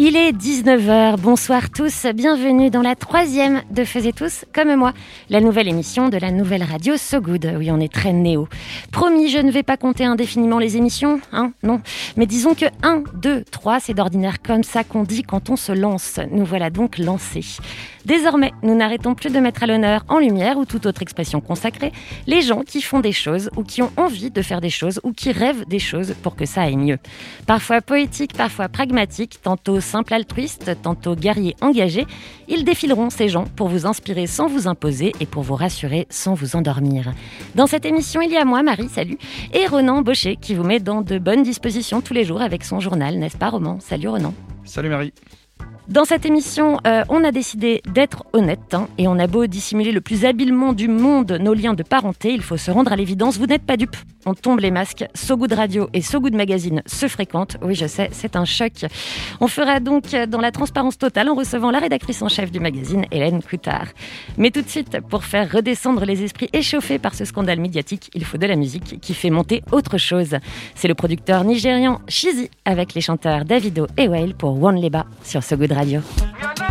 Il est 19h, bonsoir tous, bienvenue dans la troisième de Faisez tous comme moi, la nouvelle émission de la nouvelle radio So Good. Oui, on est très néo. Promis, je ne vais pas compter indéfiniment les émissions, hein, non. Mais disons que 1, 2, 3, c'est d'ordinaire comme ça qu'on dit quand on se lance. Nous voilà donc lancés. Désormais, nous n'arrêtons plus de mettre à l'honneur, en lumière ou toute autre expression consacrée, les gens qui font des choses ou qui ont envie de faire des choses ou qui rêvent des choses pour que ça aille mieux. Parfois poétique, parfois pragmatique, tantôt simple altruiste, tantôt guerrier engagé, ils défileront ces gens pour vous inspirer sans vous imposer et pour vous rassurer sans vous endormir. Dans cette émission, il y a moi, Marie, salut, et Ronan Baucher qui vous met dans de bonnes dispositions tous les jours avec son journal, n'est-ce pas Roman? Salut Ronan. Salut Marie. Dans cette émission, euh, on a décidé d'être honnête hein, et on a beau dissimuler le plus habilement du monde nos liens de parenté, il faut se rendre à l'évidence, vous n'êtes pas dupes. On tombe les masques, So Good Radio et So Good Magazine se fréquentent. Oui, je sais, c'est un choc. On fera donc euh, dans la transparence totale en recevant la rédactrice en chef du magazine, Hélène Coutard. Mais tout de suite, pour faire redescendre les esprits échauffés par ce scandale médiatique, il faut de la musique qui fait monter autre chose. C'est le producteur nigérian Shizy avec les chanteurs Davido et Whale pour One Leba sur So Good Radio. Cheesy.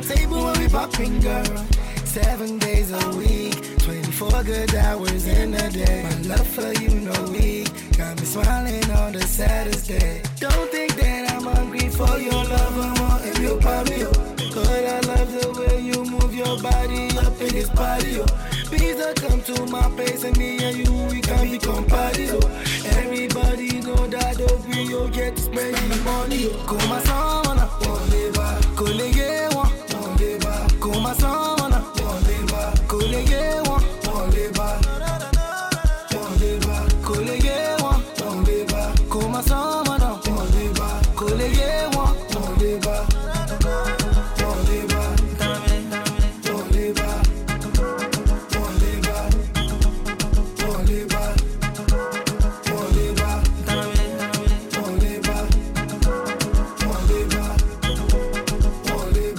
On my table when we popping, girl. Seven days a week, 24 good hours in a day. My love for you, no weak. Got me smiling on the saddest day. Don't think that I'm hungry for your love, I'm wanting you me. Cause I love the way you move your body up in this party. oh. Please don't come to my place and me and you, we can become party. oh. Everybody know that all get to spend the money. oh. Kuma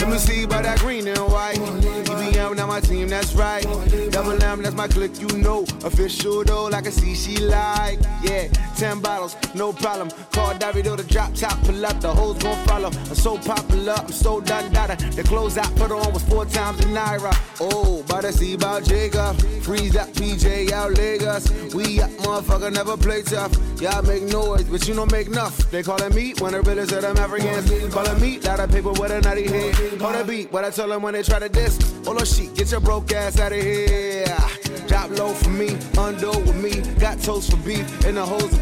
Let me see by that green and white. EBM, now my team, that's right. Double M, that's my click, you know. Official though, like I see she like. Yeah, 10 bottles, no problem. Call Davido to drop top, pull up, the hoes gon' follow. I'm so popular, I'm so done dada. The clothes I put on was four times the Naira. Oh, by the sea about Jacob. Freeze that PJ out Lagos. We up, motherfucker, never play tough. Y'all make noise, but you don't make enough. They calling me when the realest of them Africans. Calling me, lot of paper with a nutty head. Hold a beat, what I tell them when they try to diss. Oh, no, shit, get your broke ass out of here. Drop low for me, undo with me. Got toast for beef, and the hoes, of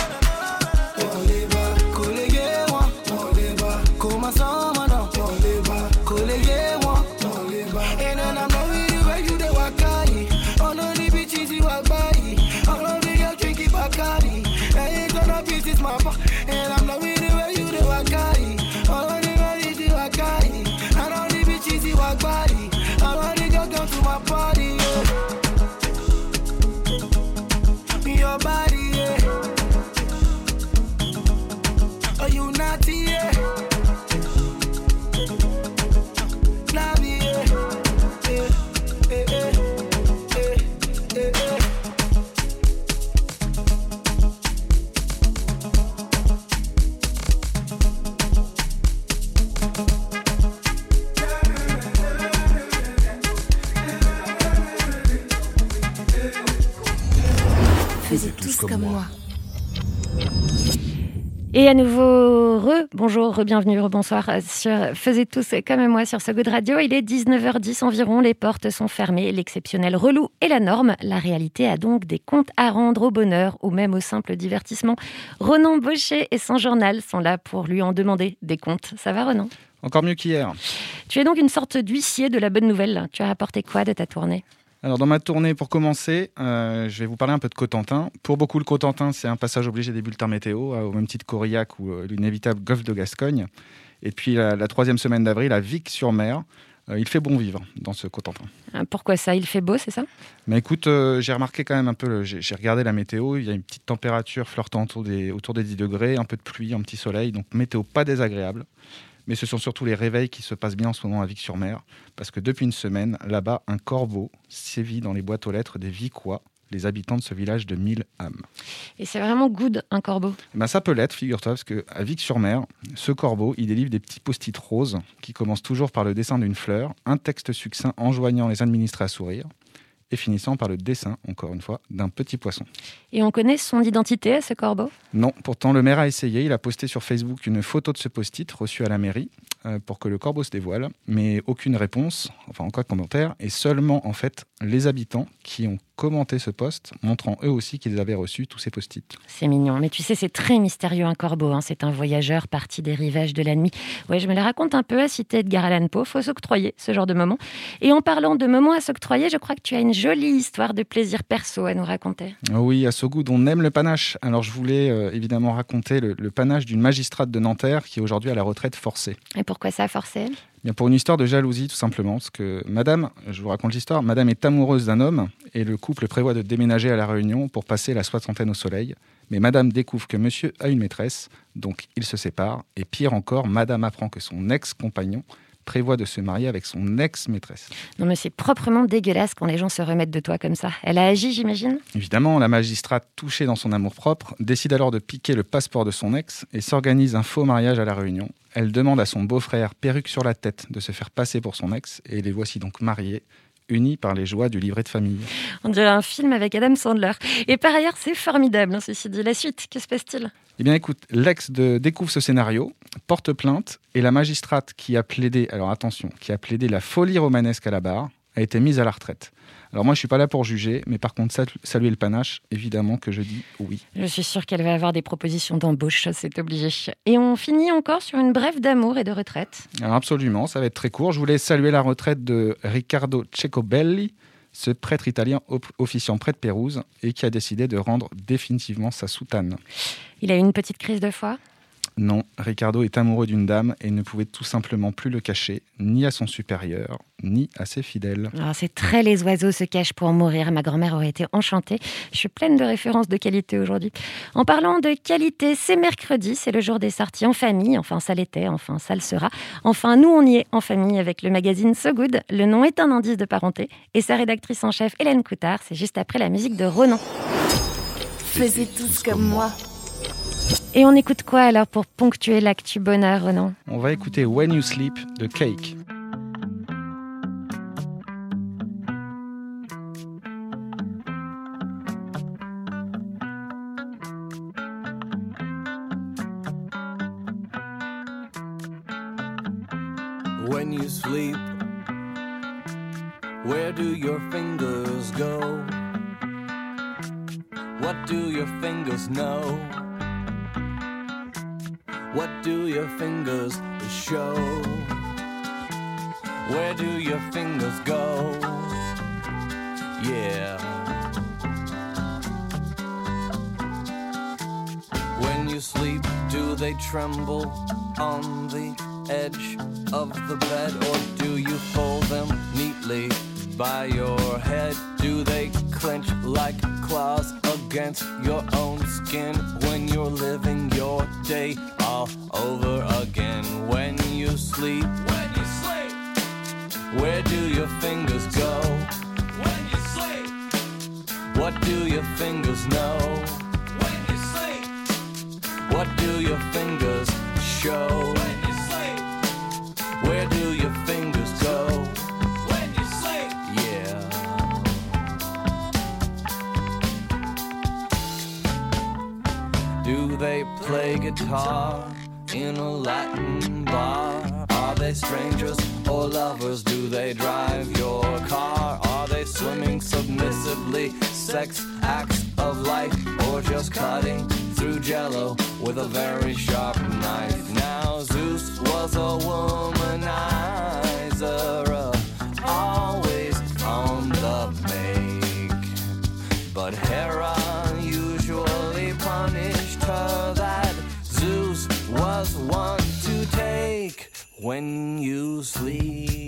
bonjour, re-bienvenue, re-bonsoir sur Faisez tous comme moi sur ce Good Radio. Il est 19h10 environ, les portes sont fermées, l'exceptionnel relou est la norme. La réalité a donc des comptes à rendre au bonheur ou même au simple divertissement. Renan Baucher et son journal sont là pour lui en demander des comptes. Ça va Renan Encore mieux qu'hier. Tu es donc une sorte d'huissier de la bonne nouvelle. Tu as apporté quoi de ta tournée? Alors dans ma tournée, pour commencer, euh, je vais vous parler un peu de Cotentin. Pour beaucoup, le Cotentin, c'est un passage obligé des bulletins météo, euh, au même titre qu'Aurillac ou euh, l'inévitable golfe de Gascogne. Et puis la, la troisième semaine d'avril, à Vic-sur-Mer. Euh, il fait bon vivre dans ce Cotentin. Pourquoi ça? Il fait beau, c'est ça? Mais écoute, j'ai remarqué quand même un peu, j'ai regardé la météo, il y a une petite température flirtant autour des, autour des 10 degrés, un peu de pluie, un petit soleil, donc météo pas désagréable. Mais ce sont surtout les réveils qui se passent bien en ce moment à Vic-sur-Mer, parce que depuis une semaine, là-bas, un corbeau sévit dans les boîtes aux lettres des Vicois, les habitants de ce village de 1000 âmes. Et c'est vraiment good, un corbeau. Eh Ben, ça peut l'être, figure-toi, parce qu'à Vic-sur-Mer, ce corbeau, il délivre des petits post-it roses qui commencent toujours par le dessin d'une fleur, un texte succinct enjoignant les administrés à sourire, et finissant par le dessin, encore une fois, d'un petit poisson. Et on connaît son identité à ce corbeau? Non, pourtant le maire a essayé, il a posté sur Facebook une photo de ce post-it reçu à la mairie euh, pour que le corbeau se dévoile, mais aucune réponse, enfin encore de commentaire, et seulement en fait les habitants qui ont commenté ce post, montrant eux aussi qu'ils avaient reçu tous ces post-it. C'est mignon. Mais tu sais, c'est très mystérieux un corbeau. hein. C'est un voyageur parti des rivages de la nuit. Ouais, je me le raconte un peu à citer Edgar Allan Poe. Faut s'octroyer ce genre de moment. Et en parlant de moments à s'octroyer, je crois que tu as une jolie histoire de plaisir perso à nous raconter. Ah Oui, à Sogoud, on aime le panache. Alors je voulais euh, évidemment raconter le, le panache d'une magistrate de Nanterre qui est aujourd'hui à la retraite forcée. Et pourquoi ça a forcé Pour une histoire de jalousie, tout simplement, parce que madame, je vous raconte l'histoire, madame est amoureuse d'un homme et le couple prévoit de déménager à La Réunion pour passer la soixantaine au soleil. Mais madame découvre que monsieur a une maîtresse, donc ils se séparent. Et pire encore, madame apprend que son ex-compagnon prévoit de se marier avec son ex-maîtresse. Non, mais c'est proprement dégueulasse quand les gens se remettent de toi comme ça. Elle a agi, j'imagine? Évidemment, la magistrate, touchée dans son amour-propre, décide alors de piquer le passeport de son ex et s'organise un faux mariage à La Réunion. Elle demande à son beau-frère, perruque sur la tête, de se faire passer pour son ex et les voici donc mariés, unis par les joies du livret de famille. On dirait un film avec Adam Sandler. Et par ailleurs, c'est formidable, hein, ceci dit. La suite, que se passe-t-il? Eh bien écoute, l'ex de- découvre ce scénario, porte plainte et la magistrate qui a plaidé, alors attention, qui a plaidé la folie romanesque à la barre, a été mise à la retraite. Alors moi je suis pas là pour juger, mais par contre sal- saluer le panache, évidemment que je dis oui. Je suis sûre qu'elle va avoir des propositions d'embauche, c'est obligé. Et on finit encore sur une brève d'amour et de retraite. Alors absolument, ça va être très court. Je voulais saluer la retraite de Riccardo Cecobelli, ce prêtre italien officiant près de Pérouse et qui a décidé de rendre définitivement sa soutane. Il a eu une petite crise de foi Non, Riccardo est amoureux d'une dame et ne pouvait tout simplement plus le cacher, ni à son supérieur, ni à ses fidèles. Ah, C'est très les oiseaux se cachent pour mourir. Ma grand-mère aurait été enchantée. Je suis pleine de références de qualité aujourd'hui. En parlant de qualité, c'est mercredi, c'est le jour des sorties en famille. Enfin, ça l'était, enfin, ça le sera. Enfin, nous, on y est en famille avec le magazine So Good. Le nom est un indice de parenté. Et sa rédactrice en chef, Hélène Coutard, c'est juste après la musique de Ronan. Faisez tous comme moi. Et on écoute quoi alors pour ponctuer l'actu bonheur, Ronan? On va écouter When You Sleep de Cake. When you sleep, where do your fingers go? What do your fingers know? What do your fingers show? Where do your fingers go? Yeah. When you sleep, do they tremble on the edge of the bed, or do you fold them neatly by your head? Do they clench like claws against your own skin when you're living your day all over again? When you sleep, when you sleep, where do your fingers go? When you sleep, what do your fingers know? When you sleep. What do your fingers show? They play guitar in a Latin bar? Are they strangers or lovers? Do they drive your car? Are they swimming submissively? Sex acts of life or just cutting through jello with a very sharp knife? Now Zeus was a womanizer, uh, always on the make. But Hera was one to take when you sleep.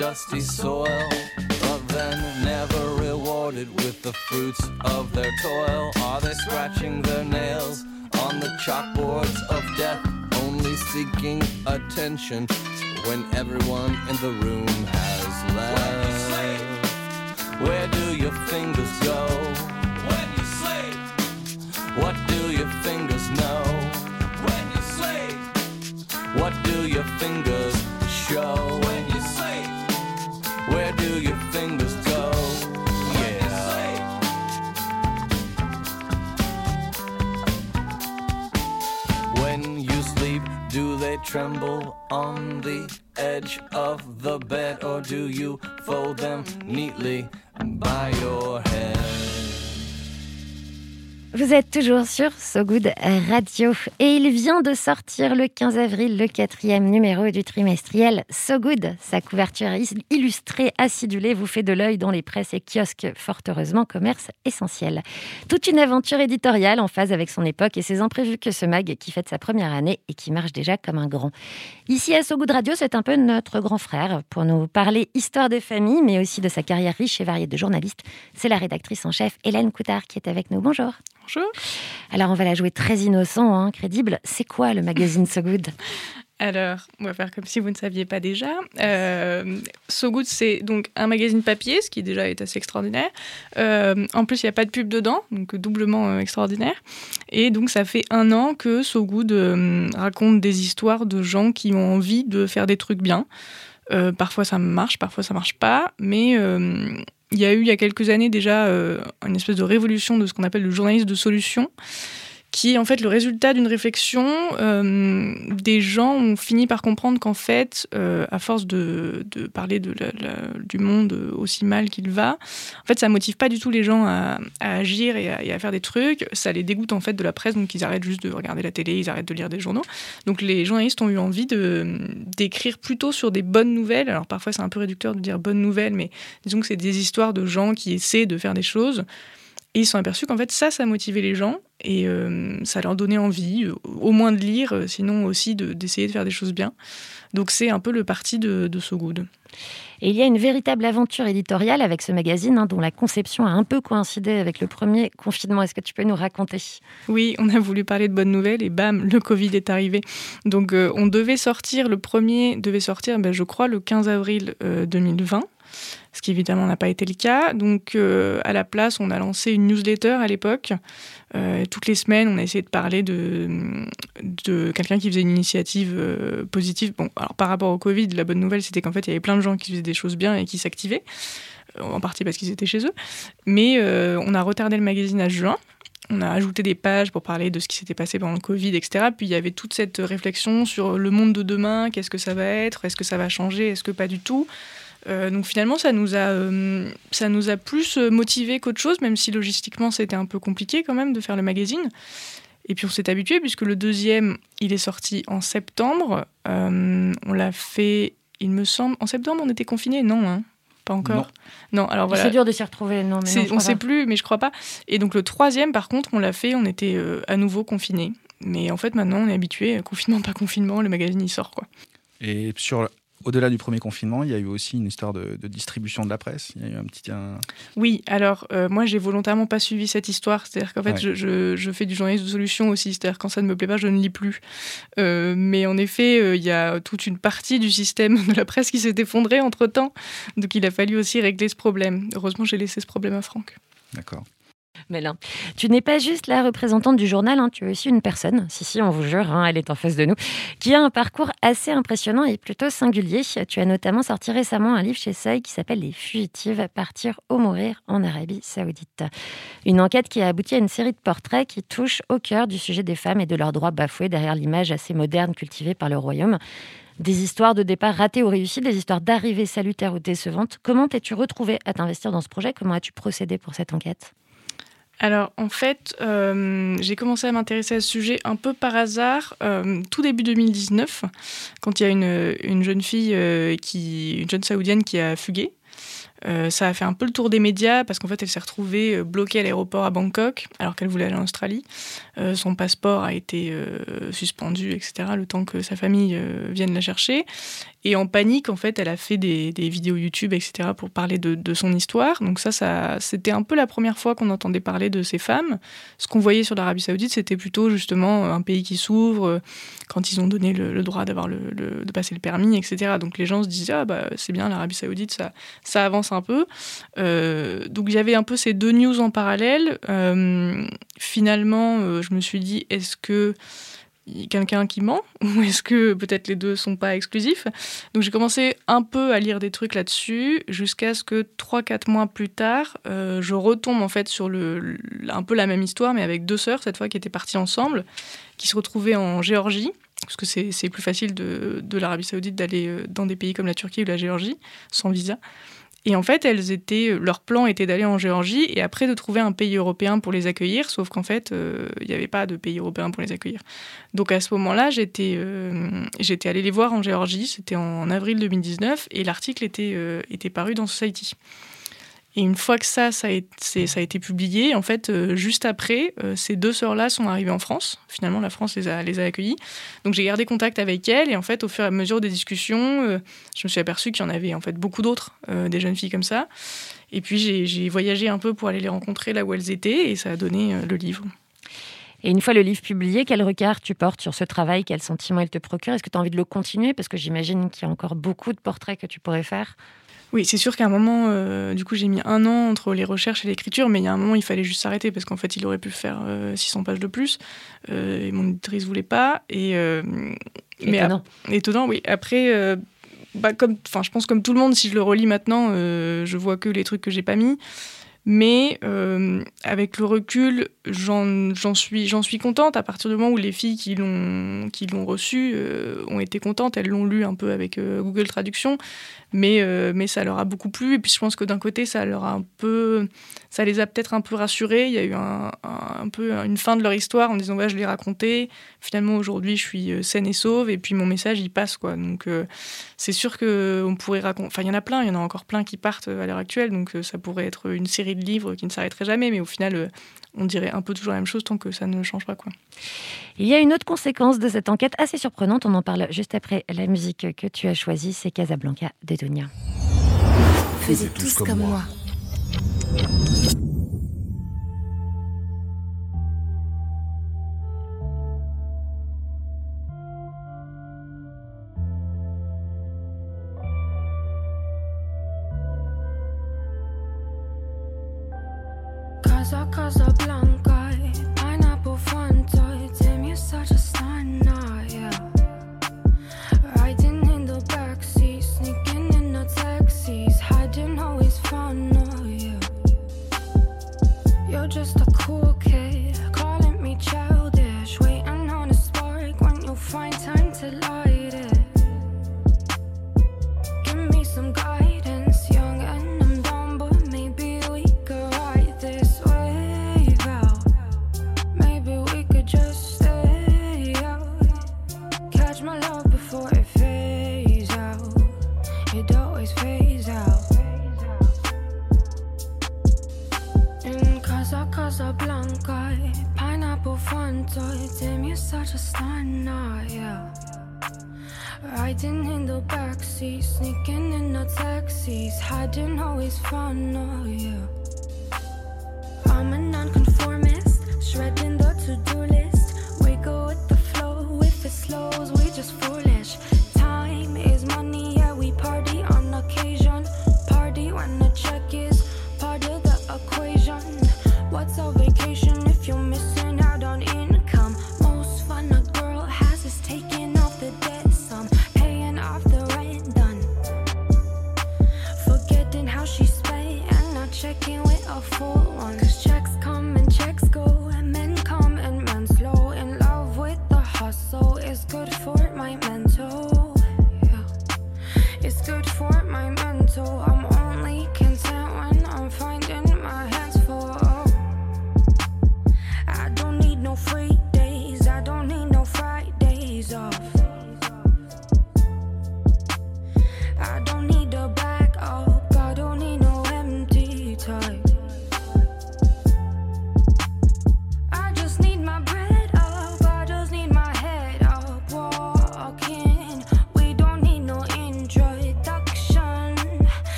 Dusty soil? But then never rewarded with the fruits of their toil? Are they scratching their nails on the chalkboards of death? Only seeking attention when everyone in the room has left. Where do your fingers go? When you sleep. What do your fingers know? When you sleep. What do your fingers show tremble on the edge of the bed or do you fold them neatly by your head? Vous êtes toujours sur So Good Radio et il vient de sortir le 15 avril le quatrième numéro du trimestriel So Good. Sa couverture illustrée acidulée vous fait de l'œil dans les presses et kiosques, fort heureusement commerce essentiel. Toute une aventure éditoriale en phase avec son époque et ses imprévus que ce mag qui fête sa première année et qui marche déjà comme un grand. Ici à So Good Radio, c'est un peu notre grand frère pour nous parler histoire des familles mais aussi de sa carrière riche et variée de journaliste. C'est la rédactrice en chef Hélène Coutard qui est avec nous. Bonjour. Alors, on va la jouer très innocent, hein, crédible. C'est quoi le magazine So Good Alors, on va faire comme si vous ne saviez pas déjà. Euh, so Good, c'est donc un magazine papier, ce qui déjà est assez extraordinaire. Euh, en plus, il n'y a pas de pub dedans, donc doublement euh, extraordinaire. Et donc, ça fait un an que So Good euh, raconte des histoires de gens qui ont envie de faire des trucs bien. Parfois, ça marche, parfois, ça marche pas. Mais il y a eu, il y a quelques années déjà, euh, une espèce de révolution de ce qu'on appelle le journalisme de solution qui est en fait le résultat d'une réflexion. euh, des gens ont fini par comprendre qu'en fait, euh, à force de, parler de du monde aussi mal qu'il va, en fait, ça motive pas du tout les gens à, à agir et à, et à faire des trucs. Ça les dégoûte en fait de la presse, donc ils arrêtent juste de regarder la télé, ils arrêtent de lire des journaux. Donc les journalistes ont eu envie de d'écrire plutôt sur des bonnes nouvelles. Alors parfois c'est un peu réducteur de dire bonnes nouvelles, mais disons que c'est des histoires de gens qui essaient de faire des choses. Et ils sont aperçus qu'en fait, ça, ça motivait les gens et euh, ça leur donnait envie, euh, au moins de lire, euh, sinon aussi de- d'essayer de, faire des choses bien. Donc c'est un peu le parti de, de So Good. Et il y a une véritable aventure éditoriale avec ce magazine, hein, dont la conception a un peu coïncidé avec le premier confinement. Est-ce que tu peux nous raconter? Oui, on a voulu parler de bonnes nouvelles et bam, le Covid est arrivé. Donc on devait sortir, le premier devait sortir, ben, je crois, le 15 avril euh, 2020. Ce qui évidemment n'a pas été le cas. Donc, euh, à la place, on a lancé une newsletter à l'époque. Euh, toutes les semaines, on a essayé de parler de, de quelqu'un qui faisait une initiative euh, positive. Bon, alors par rapport au Covid, la bonne nouvelle, c'était qu'en fait, il y avait plein de gens qui faisaient des choses bien et qui s'activaient, en partie parce qu'ils étaient chez eux. Mais on a retardé le magazine à juin. On a ajouté des pages pour parler de ce qui s'était passé pendant le Covid, etc. Puis il y avait toute cette réflexion sur le monde de demain, qu'est-ce que ça va être, est-ce que ça va changer, est-ce que pas du tout. Euh, donc finalement, ça nous a, euh, ça nous a plus motivé qu'autre chose, même si logistiquement c'était un peu compliqué quand même de faire le magazine. Et puis on s'est habitué puisque le deuxième, il est sorti en septembre. Euh, on l'a fait, il me semble, en septembre on était confinés, non hein Pas encore. Non, alors voilà. C'est dur de s'y retrouver, non. Mais on crois sait plus, mais je crois pas. Et donc le troisième, par contre, on l'a fait, on était euh, à nouveau confinés. Mais en fait, maintenant, on est habitué, euh, confinement, pas confinement, le magazine, il sort, quoi. Et sur, au-delà du premier confinement, il y a eu aussi une histoire de, de distribution de la presse. Il y a eu un petit. un- Oui, alors euh, moi j'ai volontairement pas suivi cette histoire, c'est-à-dire qu'en fait Ouais. je, je- je fais du journalisme de solution aussi, c'est-à-dire quand ça ne me plaît pas je ne lis plus. Euh, mais en effet euh, il y a toute une partie du système de la presse qui s'est effondrée entre-temps, donc il a fallu aussi régler ce problème. Heureusement j'ai laissé ce problème à Franck. D'accord. Là, tu n'es pas juste la représentante du journal, hein, tu es aussi une personne, si si, on vous jure, hein, elle est en face de nous, qui a un parcours assez impressionnant et plutôt singulier. Tu as notamment sorti récemment un livre chez Seuil qui s'appelle Les fugitives, partir ou mourir en Arabie Saoudite. Une enquête qui a abouti à une série de portraits qui touchent au cœur du sujet des femmes et de leurs droits bafoués derrière l'image assez moderne cultivée par le royaume. Des histoires de départ ratées ou réussies, des histoires d'arrivée salutaires ou décevantes. Comment t'es-tu retrouvée à t'investir dans ce projet? Comment as-tu procédé pour cette enquête? Alors en fait euh, j'ai commencé à m'intéresser à ce sujet un peu par hasard euh, tout début 2019 quand il y a une, une jeune fille, euh, qui, une jeune saoudienne qui a fugué. Ça a fait un peu le tour des médias parce qu'en fait, elle s'est retrouvée bloquée à l'aéroport à Bangkok alors qu'elle voulait aller en Australie. Son passeport a été suspendu, etc., le temps que sa famille vienne la chercher. Et en panique, en fait, elle a fait des, vidéos YouTube, etc., pour parler de, son histoire. Donc ça, c'était un peu la première fois qu'on entendait parler de ces femmes. Ce qu'on voyait sur l'Arabie Saoudite, c'était plutôt justement un pays qui s'ouvre euh, quand ils ont donné le, droit d'avoir le, de passer le permis, etc. Donc les gens se disaient ah bah c'est bien l'Arabie Saoudite, ça ça avance un peu. Euh, donc il y avait un peu ces deux news en parallèle. Euh, finalement, je me suis dit est-ce que quelqu'un qui ment ou est-ce que peut-être les deux sont pas exclusifs? Donc j'ai commencé un peu à lire des trucs là-dessus jusqu'à ce que 3-4 mois plus tard, euh, je retombe en fait sur le, un peu la même histoire mais avec deux sœurs cette fois qui étaient parties ensemble, qui se retrouvaient en Géorgie parce que c'est c'est plus facile de, de l'Arabie Saoudite d'aller euh, dans des pays comme la Turquie ou la Géorgie sans visa. Et en fait, elles étaient, leur plan était d'aller en Géorgie et après de trouver un pays européen pour les accueillir, sauf qu'en fait, euh, il n'y avait pas de pays européen pour les accueillir. Donc à ce moment-là, j'étais euh, j'étais allée les voir en Géorgie, c'était en, avril 2019, et l'article était, euh, était paru dans Society. Et une fois que ça, ça a été, ça a été publié, en fait, euh, juste après, euh, ces deux sœurs-là sont arrivées en France. Finalement, la France les a, les a accueillies. Donc j'ai gardé contact avec elles, et en fait, au fur et à mesure des discussions, euh, je me suis aperçue qu'il y en avait en fait beaucoup d'autres, des jeunes filles comme ça. Et puis j'ai voyagé un peu pour aller les rencontrer là où elles étaient, et ça a donné le livre. Et une fois le livre publié, quel regard tu portes sur ce travail? Quel sentiment il te procure Est-ce que tu as envie de le continuer? Parce que j'imagine qu'il y a encore beaucoup de portraits que tu pourrais faire. Oui, c'est sûr qu'à un moment, euh, du coup, j'ai mis un an entre les recherches et l'écriture, mais il y a un moment, il fallait juste s'arrêter parce qu'en fait, il aurait pu faire euh, 600 pages de plus. euh, et mon éditrice voulait pas. Et, euh, mais Étonnant. étonnant, oui. Après, euh, bah, comme, enfin, je pense comme tout le monde, si je le relis maintenant, euh, je vois que les trucs que j'ai pas mis. Mais euh, avec le recul, j'en suis, contente à partir du moment où les filles qui l'ont reçu euh, ont été contentes. Elles l'ont lu un peu avec euh, Google Traduction, mais, ça leur a beaucoup plu. Et puis je pense que d'un côté, ça leur a un peu, ça les a peut-être un peu rassurés. Il y a eu un, peu une fin de leur histoire en disant ouais, je l'ai raconté. Finalement, aujourd'hui, je suis saine et sauve. Et puis mon message, il passe. Donc c'est sûr que on pourrait raconter. Enfin, il y en a plein. Il y en a encore plein qui partent euh, à l'heure actuelle. Donc euh, ça pourrait être une série de livres qui ne s'arrêterait jamais. Mais au final, euh, on dirait un peu toujours la même chose tant que ça ne change pas quoi. Il y a une autre conséquence de cette enquête assez surprenante. On en parle juste après la musique que tu as choisie. C'est Casablanca de Dunia. Faisez tous comme moi. casa, casa blanca.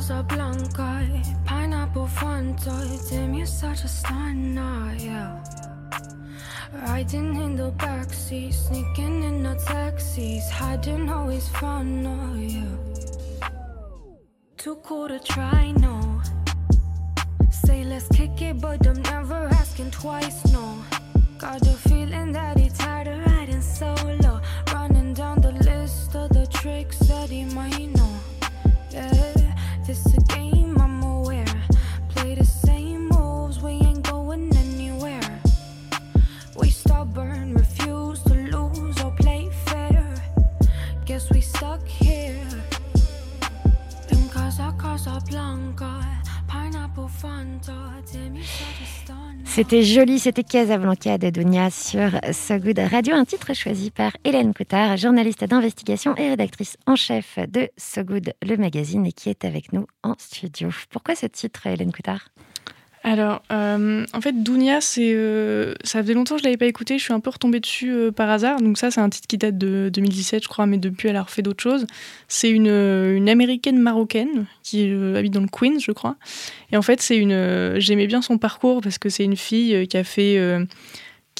Casablanca, pineapple Fanta. Damn, you're such a stunner, yeah. Riding in the backseat, sneaking in the taxis, hiding always fun, oh yeah. Too cool to try, no. Say let's kick it, but I'm never asking twice, no. Got the feeling that he's tired of riding solo, running down the list of the tricks that he might know this again. C'était joli, c'était Casablanca de Dunia sur So Good Radio, un titre choisi par Hélène Coutard, journaliste d'investigation et rédactrice en chef de So Good, le magazine, et qui est avec nous en studio. Pourquoi ce titre, Hélène Coutard? Alors, euh, en fait, Dounia, c'est, euh, ça faisait longtemps que je l'avais pas écouté. Je suis un peu retombée dessus euh, par hasard. Donc ça, c'est un titre qui date de 2017, je crois, mais depuis, elle a refait d'autres choses. C'est une, une américaine marocaine qui habite dans le Queens, je crois. Et en fait, c'est une, j'aimais bien son parcours parce que c'est une fille qui a fait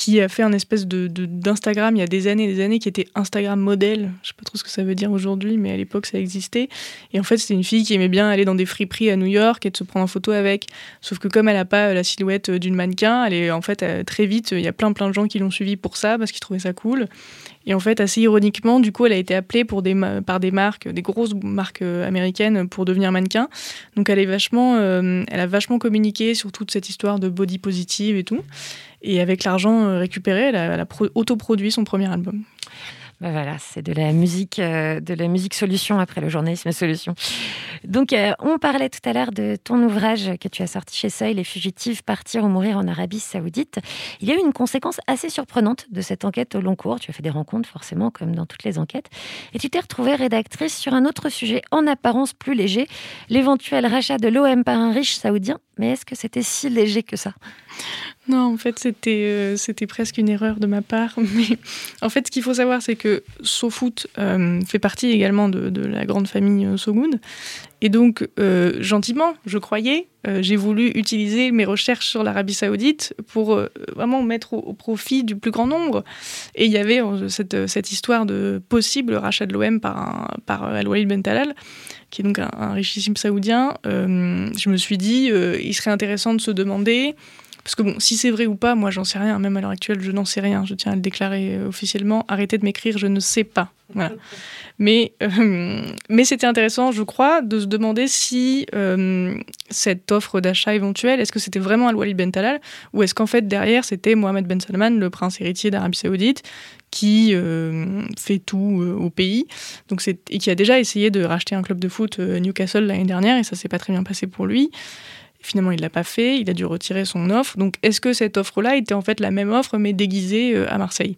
qui a fait un espèce de, d'Instagram il y a des années et des années qui était Instagram modèle. Je sais pas trop ce que ça veut dire aujourd'hui, mais à l'époque ça existait. Et en fait, c'était une fille qui aimait bien aller dans des friperies à New York et de se prendre en photo avec. Sauf que comme elle a pas euh, la silhouette euh, d'une mannequin, elle est en fait euh, très vite, il y a plein plein de gens qui l'ont suivie pour ça parce qu'ils trouvaient ça cool. Et en fait, assez ironiquement, du coup, elle a été appelée pour des par des marques, des grosses marques euh, américaines pour devenir mannequin. Donc elle est vachement, euh, elle a vachement communiqué sur toute cette histoire de body positive et tout. Et avec l'argent euh, récupéré, elle a, elle a pro- autoproduit son premier album. Ben voilà, c'est de la musique, euh, de la musique solution après le journalisme solution. Donc, euh, on parlait tout à l'heure de ton ouvrage que tu as sorti chez Seuil, Les fugitifs partir ou mourir en Arabie Saoudite. Il y a eu une conséquence assez surprenante de cette enquête au long cours. Tu as fait des rencontres, forcément, comme dans toutes les enquêtes. Et tu t'es retrouvée rédactrice sur un autre sujet, en apparence plus léger, l'éventuel rachat de l'OM par un riche saoudien. Mais est-ce que c'était si léger que ça? Non, en fait, c'était euh, c'était presque une erreur de ma part. Mais en fait, ce qu'il faut savoir, c'est que SoFoot euh, fait partie également de, la grande famille euh, Sogoud. Et donc, euh, gentiment, je croyais, j'ai voulu utiliser mes recherches sur l'Arabie Saoudite pour vraiment mettre au, profit du plus grand nombre. Et il y avait cette, cette histoire de possible rachat de l'OM par, Al-Walid Ben Talal, qui est donc un, richissime saoudien. Je me suis dit, il serait intéressant de se demander parce que bon, si c'est vrai ou pas, moi j'en sais rien. Même à l'heure actuelle, je n'en sais rien. Je tiens à le déclarer euh, officiellement. Arrêtez de m'écrire, je ne sais pas. Voilà. Mais, euh, mais c'était intéressant, je crois, de se demander si euh, cette offre d'achat éventuelle, est-ce que c'était vraiment Al-Walid Ben Talal ou est-ce qu'en fait derrière c'était Mohamed Ben Salman, le prince héritier d'Arabie Saoudite, qui euh, fait tout euh, au pays donc et qui a déjà essayé de racheter un club de foot euh, Newcastle l'année dernière et ça s'est pas très bien passé pour lui. Finalement, il l'a pas fait, il a dû retirer son offre. Donc, est-ce que cette offre-là était en fait la même offre mais déguisée euh, à Marseille?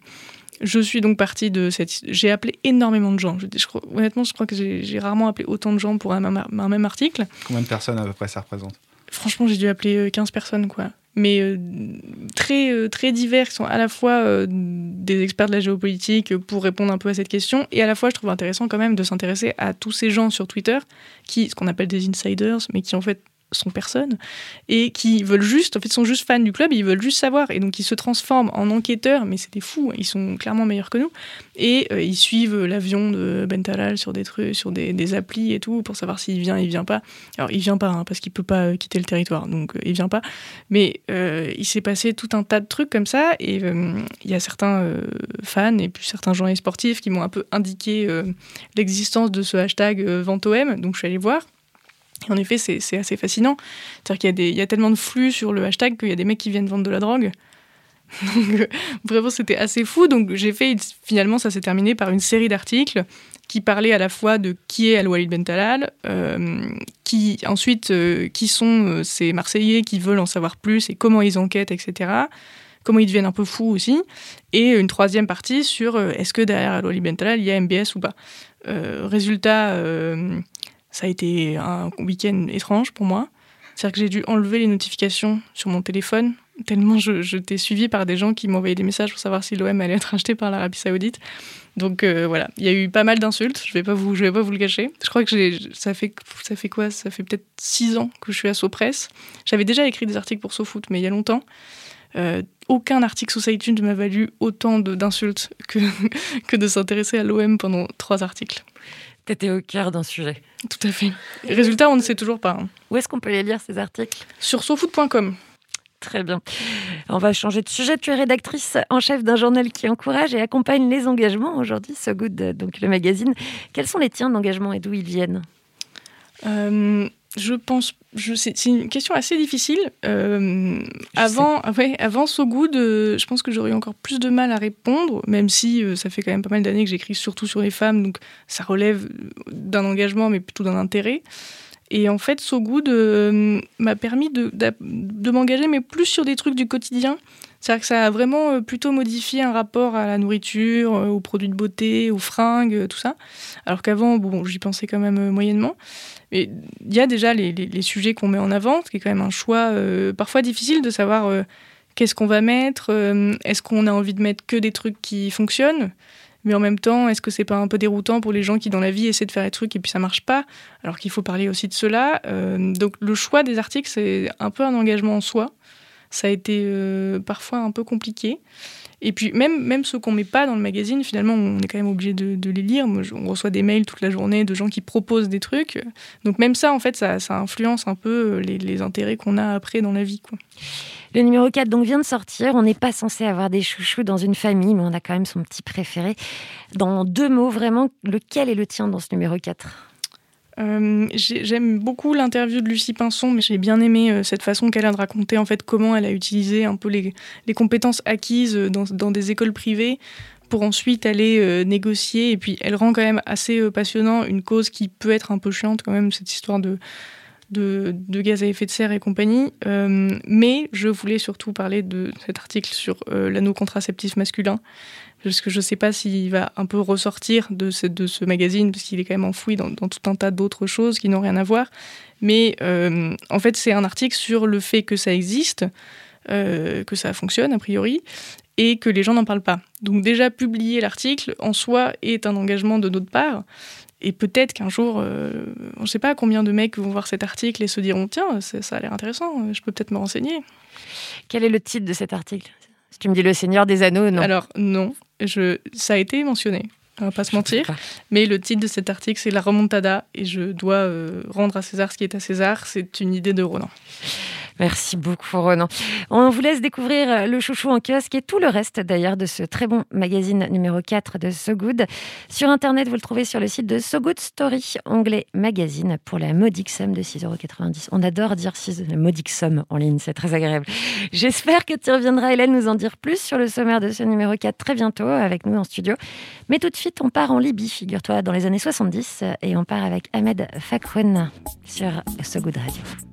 Je suis donc partie de cette. J'ai appelé énormément de gens. Je, je crois- honnêtement, je crois que j'ai rarement appelé autant de gens pour un même, un même article. Combien de personnes à peu près ça représente? Franchement, j'ai dû appeler euh, 15 personnes, quoi. Mais euh, très, euh, très divers, qui sont à la fois euh, des experts de la géopolitique euh, pour répondre un peu à cette question, et à la fois, je trouve intéressant quand même de s'intéresser à tous ces gens sur Twitter, qui, ce qu'on appelle des insiders, mais qui en fait sont personne et qui veulent juste, en fait, sont juste fans du club, ils veulent juste savoir et donc ils se transforment en enquêteurs, mais c'est des fous, ils sont clairement meilleurs que nous et euh, ils suivent l'avion de Bentalal sur des trucs, sur des, applis et tout pour savoir s'il vient, il vient pas. Alors il vient pas hein, parce qu'il peut pas euh, quitter le territoire, donc euh, il vient pas. Mais euh, il s'est passé tout un tas de trucs comme ça et euh, il y a certains euh, fans et puis certains journalistes sportifs qui m'ont un peu indiqué euh, l'existence de ce hashtag euh, VentoM, donc je suis allée voir. En effet, c'est assez fascinant. C'est-à-dire qu'il y, a des- il y a tellement de flux sur le hashtag qu'il y a des mecs qui viennent vendre de la drogue. Donc, euh, vraiment, c'était assez fou. Donc, j'ai fait, finalement, ça s'est terminé par une série d'articles qui parlaient à la fois de qui est Al-Walid Bentalal, euh, qui, ensuite, euh, qui sont euh, ces Marseillais qui veulent en savoir plus et comment ils enquêtent, etc. Comment ils deviennent un peu fous aussi. Et une troisième partie sur est-ce que derrière Al-Walid Bentalal, il y a MBS ou pas. Résultat, ça a été un week-end étrange pour moi. C'est-à-dire que j'ai dû enlever les notifications sur mon téléphone, tellement je, je t'ai suivi par des gens qui m'envoyaient des messages pour savoir si l'OM allait être acheté par l'Arabie Saoudite. Donc euh, voilà, il y a eu pas mal d'insultes, je vais vais pas vous le cacher. Je crois que ça fait, ça fait quoi? Ça fait peut-être six ans que je suis à SoPress. J'avais déjà écrit des articles pour SoFoot, mais il y a longtemps. Euh, aucun article sur iTunes ne m'a valu autant d'insultes que, que de s'intéresser à l'OM pendant trois articles. T'étais au cœur d'un sujet. Tout à fait. Résultat, on ne sait toujours pas. hein. Où est-ce qu'on peut les lire, ces articles? Sur sofoot.com. Très bien. On va changer de sujet. Tu es rédactrice en chef d'un journal qui encourage et accompagne les engagements aujourd'hui, So Good, euh, donc le magazine. Quels sont les tiens d'engagement et d'où ils viennent? Euh, je pense, je, c'est, une question assez difficile. Euh, avant, ouais, avant So Good, euh, je pense que j'aurais encore plus de mal à répondre, même si euh, ça fait quand même pas mal d'années que j'écris surtout sur les femmes, donc ça relève d'un engagement, mais plutôt d'un intérêt. Et en fait, So Good euh, m'a permis de, m'engager, mais plus sur des trucs du quotidien. C'est-à-dire que ça a vraiment euh, plutôt modifié un rapport à la nourriture, euh, aux produits de beauté, aux fringues, euh, tout ça. Alors qu'avant, bon, j'y pensais quand même euh, moyennement. Il y a déjà les, sujets qu'on met en avant, ce qui est quand même un choix euh, parfois difficile de savoir euh, qu'est-ce qu'on va mettre, euh, est-ce qu'on a envie de mettre que des trucs qui fonctionnent, mais en même temps, est-ce que c'est pas un peu déroutant pour les gens qui dans la vie essaient de faire des trucs et puis ça marche pas, alors qu'il faut parler aussi de cela. Donc le choix des articles, c'est un peu un engagement en soi. Ça a été parfois un peu compliqué. Et puis même, même ceux qu'on met pas dans le magazine, finalement, on est quand même obligé de, les lire. On reçoit des mails toute la journée de gens qui proposent des trucs. Donc même ça, en fait, ça, influence un peu les, les intérêts qu'on a après dans la vie. Le numéro 4 donc vient de sortir. On n'est pas censé avoir des chouchous dans une famille, mais on a quand même son petit préféré. Dans deux mots, vraiment, lequel est le tien dans ce numéro 4 Euh, j'ai- J'aime beaucoup l'interview de Lucie Pinson, mais j'ai bien aimé euh, cette façon qu'elle a de raconter en fait comment elle a utilisé un peu les, compétences acquises euh, dans, des écoles privées pour ensuite aller négocier. Et puis elle rend quand même assez passionnant une cause qui peut être un peu chiante quand même, cette histoire de, de, gaz à effet de serre et compagnie. Mais je voulais surtout parler de cet article sur l'anneau contraceptif masculin parce que je ne sais pas s'il va un peu ressortir de ce, de ce magazine, parce qu'il est quand même enfoui dans, dans tout un tas d'autres choses qui n'ont rien à voir. Mais euh, en fait, c'est un article sur le fait que ça existe, euh, que ça fonctionne a priori, et que les gens n'en parlent pas. Donc déjà, publier l'article en soi est un engagement de notre part. Et peut-être qu'un jour, euh, on ne sait pas combien de mecs vont voir cet article et se diront tiens, ça ça a l'air intéressant, je peux peut-être me renseigner. Quel est le titre de cet article? Si tu me dis Le Seigneur des Anneaux, non. Alors non, je, ça a été mentionné, on va pas se mentir. Mais le titre de cet article, c'est La remontada, et je dois euh, rendre à César ce qui est à César. C'est une idée de Ronan. Merci beaucoup, Ronan. On vous laisse découvrir euh, le chouchou en kiosque et tout le reste d'ailleurs de ce très bon magazine numéro 4 de So Good. Sur Internet, vous le trouvez sur le site de So Good Story, onglet magazine, pour la modique somme de 6,90€. On adore dire 6, la modique somme en ligne, c'est très agréable. J'espère que tu reviendras, Hélène, nous en dire plus sur le sommaire de ce numéro 4 très bientôt avec nous en studio. Mais tout de suite, on part en Libye, figure-toi, dans les années 70, et on part avec Ahmed Fakroun sur So Good Radio.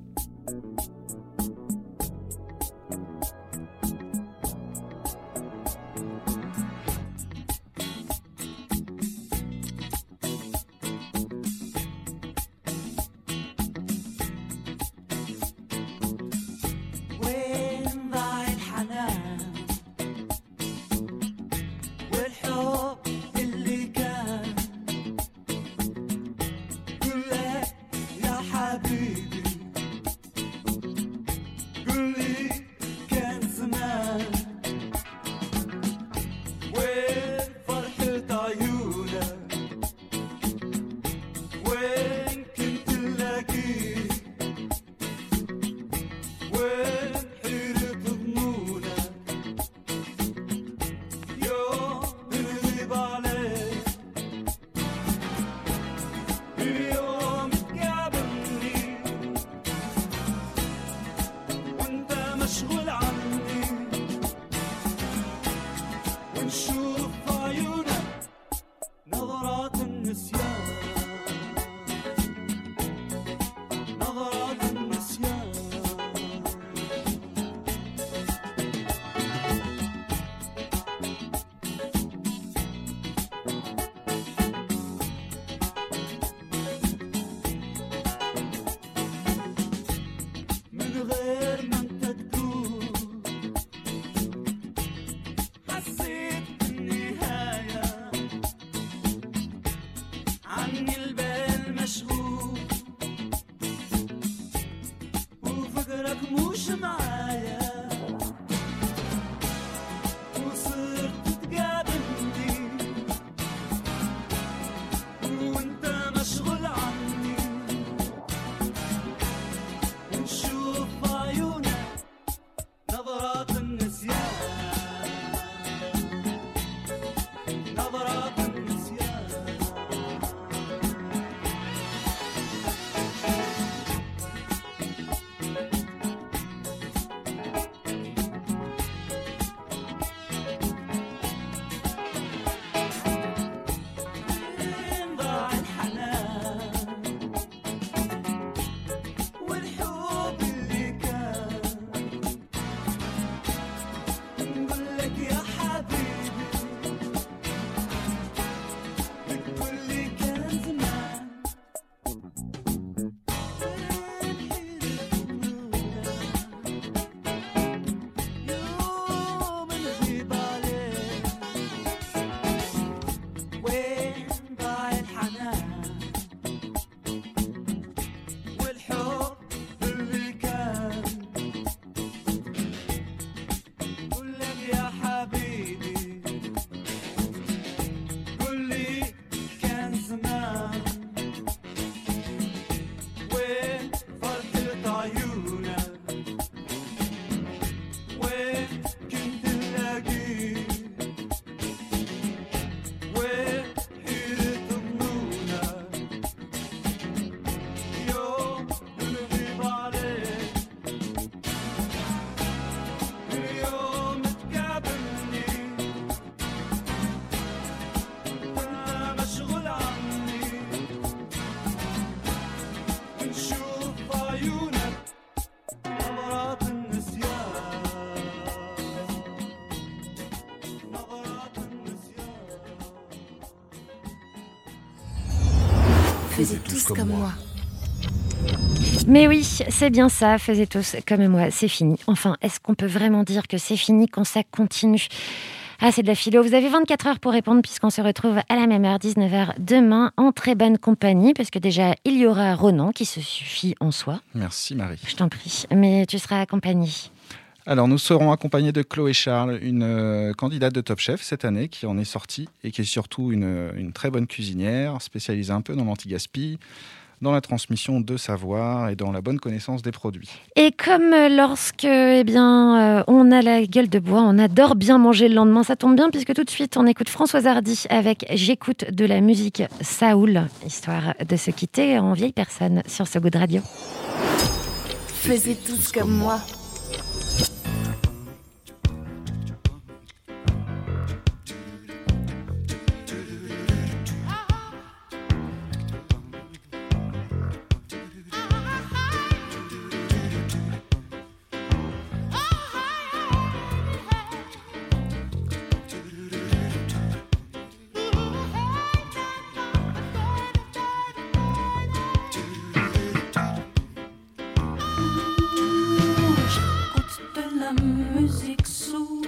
See. Comme moi. Mais oui, c'est bien ça, faisez tous comme moi, c'est fini. Enfin, est-ce qu'on peut vraiment dire que c'est fini quand ça continue? Ah, c'est de la philo. Vous avez 24 heures pour répondre puisqu'on se retrouve à la même heure, 19h demain, en très bonne compagnie, parce que déjà, il y aura Ronan qui se suffit en soi. Merci Marie. Je t'en prie, mais tu seras accompagné. Alors, nous serons accompagnés de Chloé Charles, une euh, candidate de Top Chef cette année, qui en est sortie et qui est surtout une, une très bonne cuisinière, spécialisée un peu dans l'anti-gaspi, dans la transmission de savoir et dans la bonne connaissance des produits. Et comme euh, lorsque eh bien, euh, on a la gueule de bois, on adore bien manger le lendemain, ça tombe bien puisque tout de suite on écoute Françoise Hardy avec J'écoute de la musique Saoul, histoire de se quitter en vieille personne sur ce goût de radio. Faisez tous comme moi. musique sous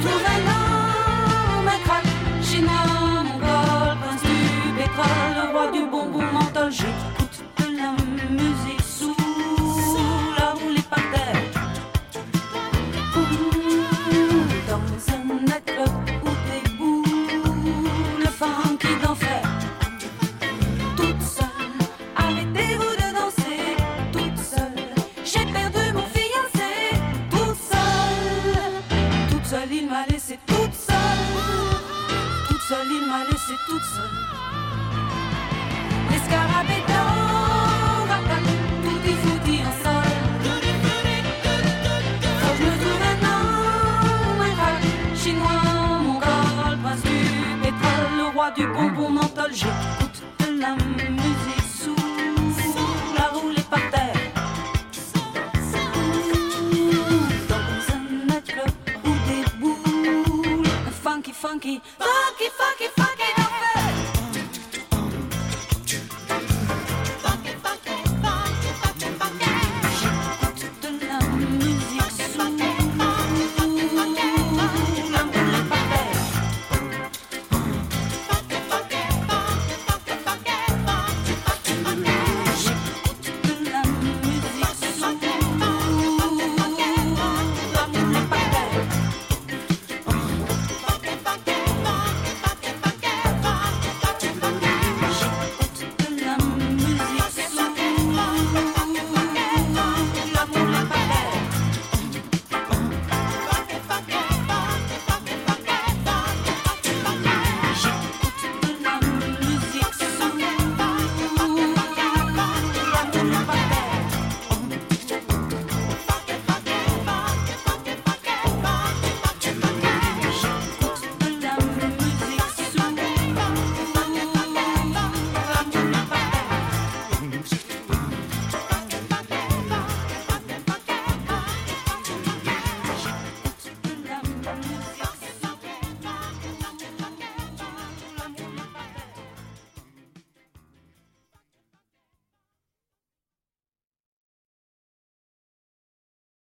Faut